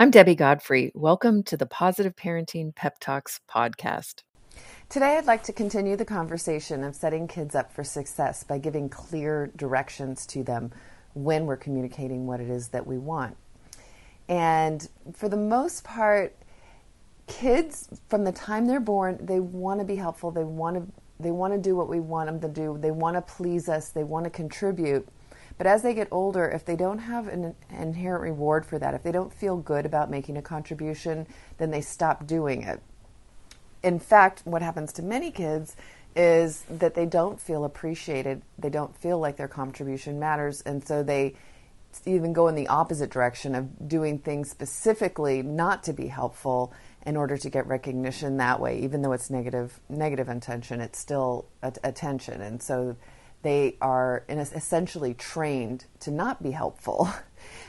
I'm Debbie Godfrey. Welcome to the Positive Parenting Pep Talks podcast. Today, I'd like to continue the conversation of setting kids up for success by giving clear directions to them when we're communicating what it is that we want. And for the most part, kids from the time they're born, they want to be helpful. They want to they want to do what we want them to do. They want to please us. They want to contribute. But as they get older, if they don't have an inherent reward for that, if they don't feel good about making a contribution, then they stop doing it. In fact, what happens to many kids is that they don't feel appreciated, they don't feel like their contribution matters, and so they even go in the opposite direction of doing things specifically not to be helpful in order to get recognition that way. Even though it's negative negative intention it's still attention. And so they are essentially trained to not be helpful.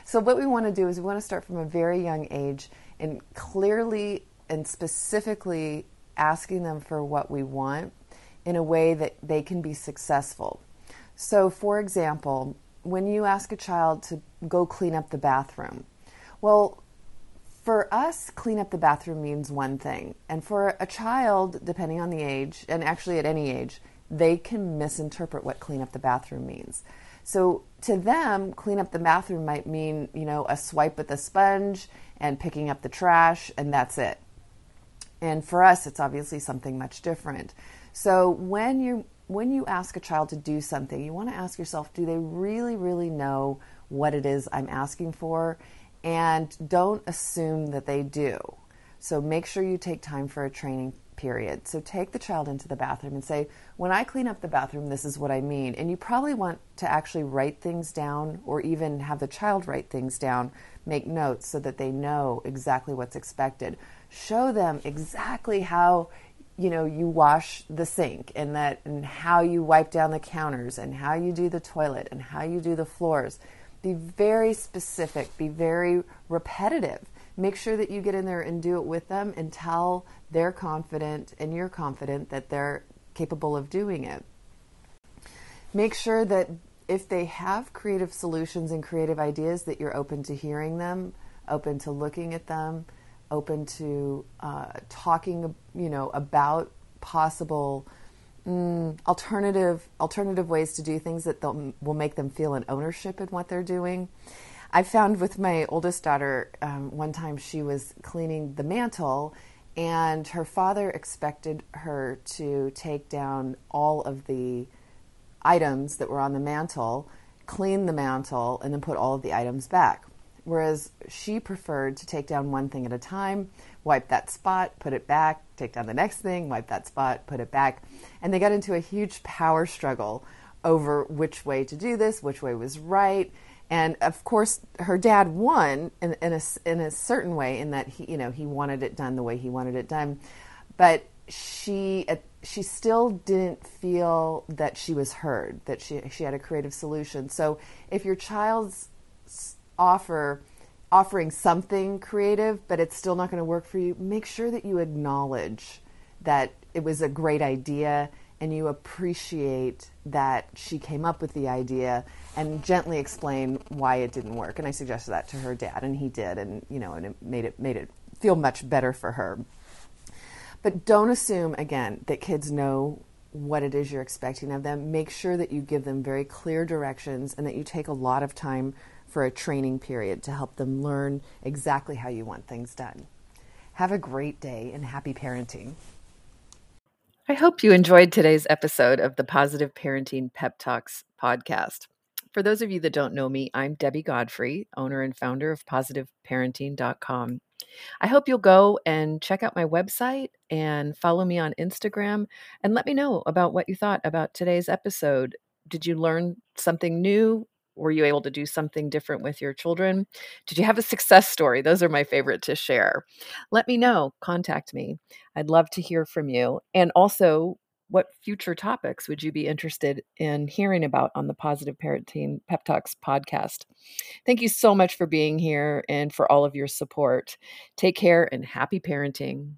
So, what we want to do is we want to start from a very young age and clearly and specifically asking them for what we want in a way that they can be successful. So, for example, when you ask a child to go clean up the bathroom, well, for us, clean up the bathroom means one thing. And for a child, depending on the age, and actually at any age, they can misinterpret what clean up the bathroom means. So to them, clean up the bathroom might mean, you know, a swipe with a sponge and picking up the trash, and that's it. And for us, it's obviously something much different. So when you when you ask a child to do something, you want to ask yourself, do they really, really know what it is I'm asking for? And don't assume that they do. So make sure you take time for a training period. So take the child into the bathroom and say, When I clean up the bathroom, this is what I mean. And you probably want to actually write things down or even have the child write things down, make notes so that they know exactly what's expected. Show them exactly how you know you wash the sink and that and how you wipe down the counters and how you do the toilet and how you do the floors be very specific be very repetitive make sure that you get in there and do it with them until they're confident and you're confident that they're capable of doing it. Make sure that if they have creative solutions and creative ideas, that you're open to hearing them, open to looking at them, open to uh, talking, you know, about possible mm, alternative alternative ways to do things that will make them feel an ownership in what they're doing. I found with my oldest daughter, um, one time she was cleaning the mantle, and her father expected her to take down all of the items that were on the mantle, clean the mantle, and then put all of the items back. Whereas she preferred to take down one thing at a time, wipe that spot, put it back, take down the next thing, wipe that spot, put it back. And they got into a huge power struggle over which way to do this, which way was right. And of course, her dad won in, in, a, in a certain way, in that he, you know, he wanted it done the way he wanted it done, but she uh, she still didn't feel that she was heard, that she she had a creative solution. So if your child's offer offering something creative, but it's still not going to work for you, make sure that you acknowledge that it was a great idea and you appreciate that she came up with the idea and gently explain why it didn't work. And I suggested that to her dad, and he did, and you know, and it made it made it feel much better for her. But don't assume again that kids know what it is you're expecting of them. Make sure that you give them very clear directions and that you take a lot of time for a training period to help them learn exactly how you want things done. Have a great day and happy parenting. I hope you enjoyed today's episode of the Positive Parenting Pep Talks podcast. For those of you that don't know me, I'm Debbie Godfrey, owner and founder of positiveparenting.com. I hope you'll go and check out my website and follow me on Instagram and let me know about what you thought about today's episode. Did you learn something new? Were you able to do something different with your children? Did you have a success story? Those are my favorite to share. Let me know. Contact me. I'd love to hear from you. And also, what future topics would you be interested in hearing about on the Positive Parenting Pep Talks podcast? Thank you so much for being here and for all of your support. Take care and happy parenting.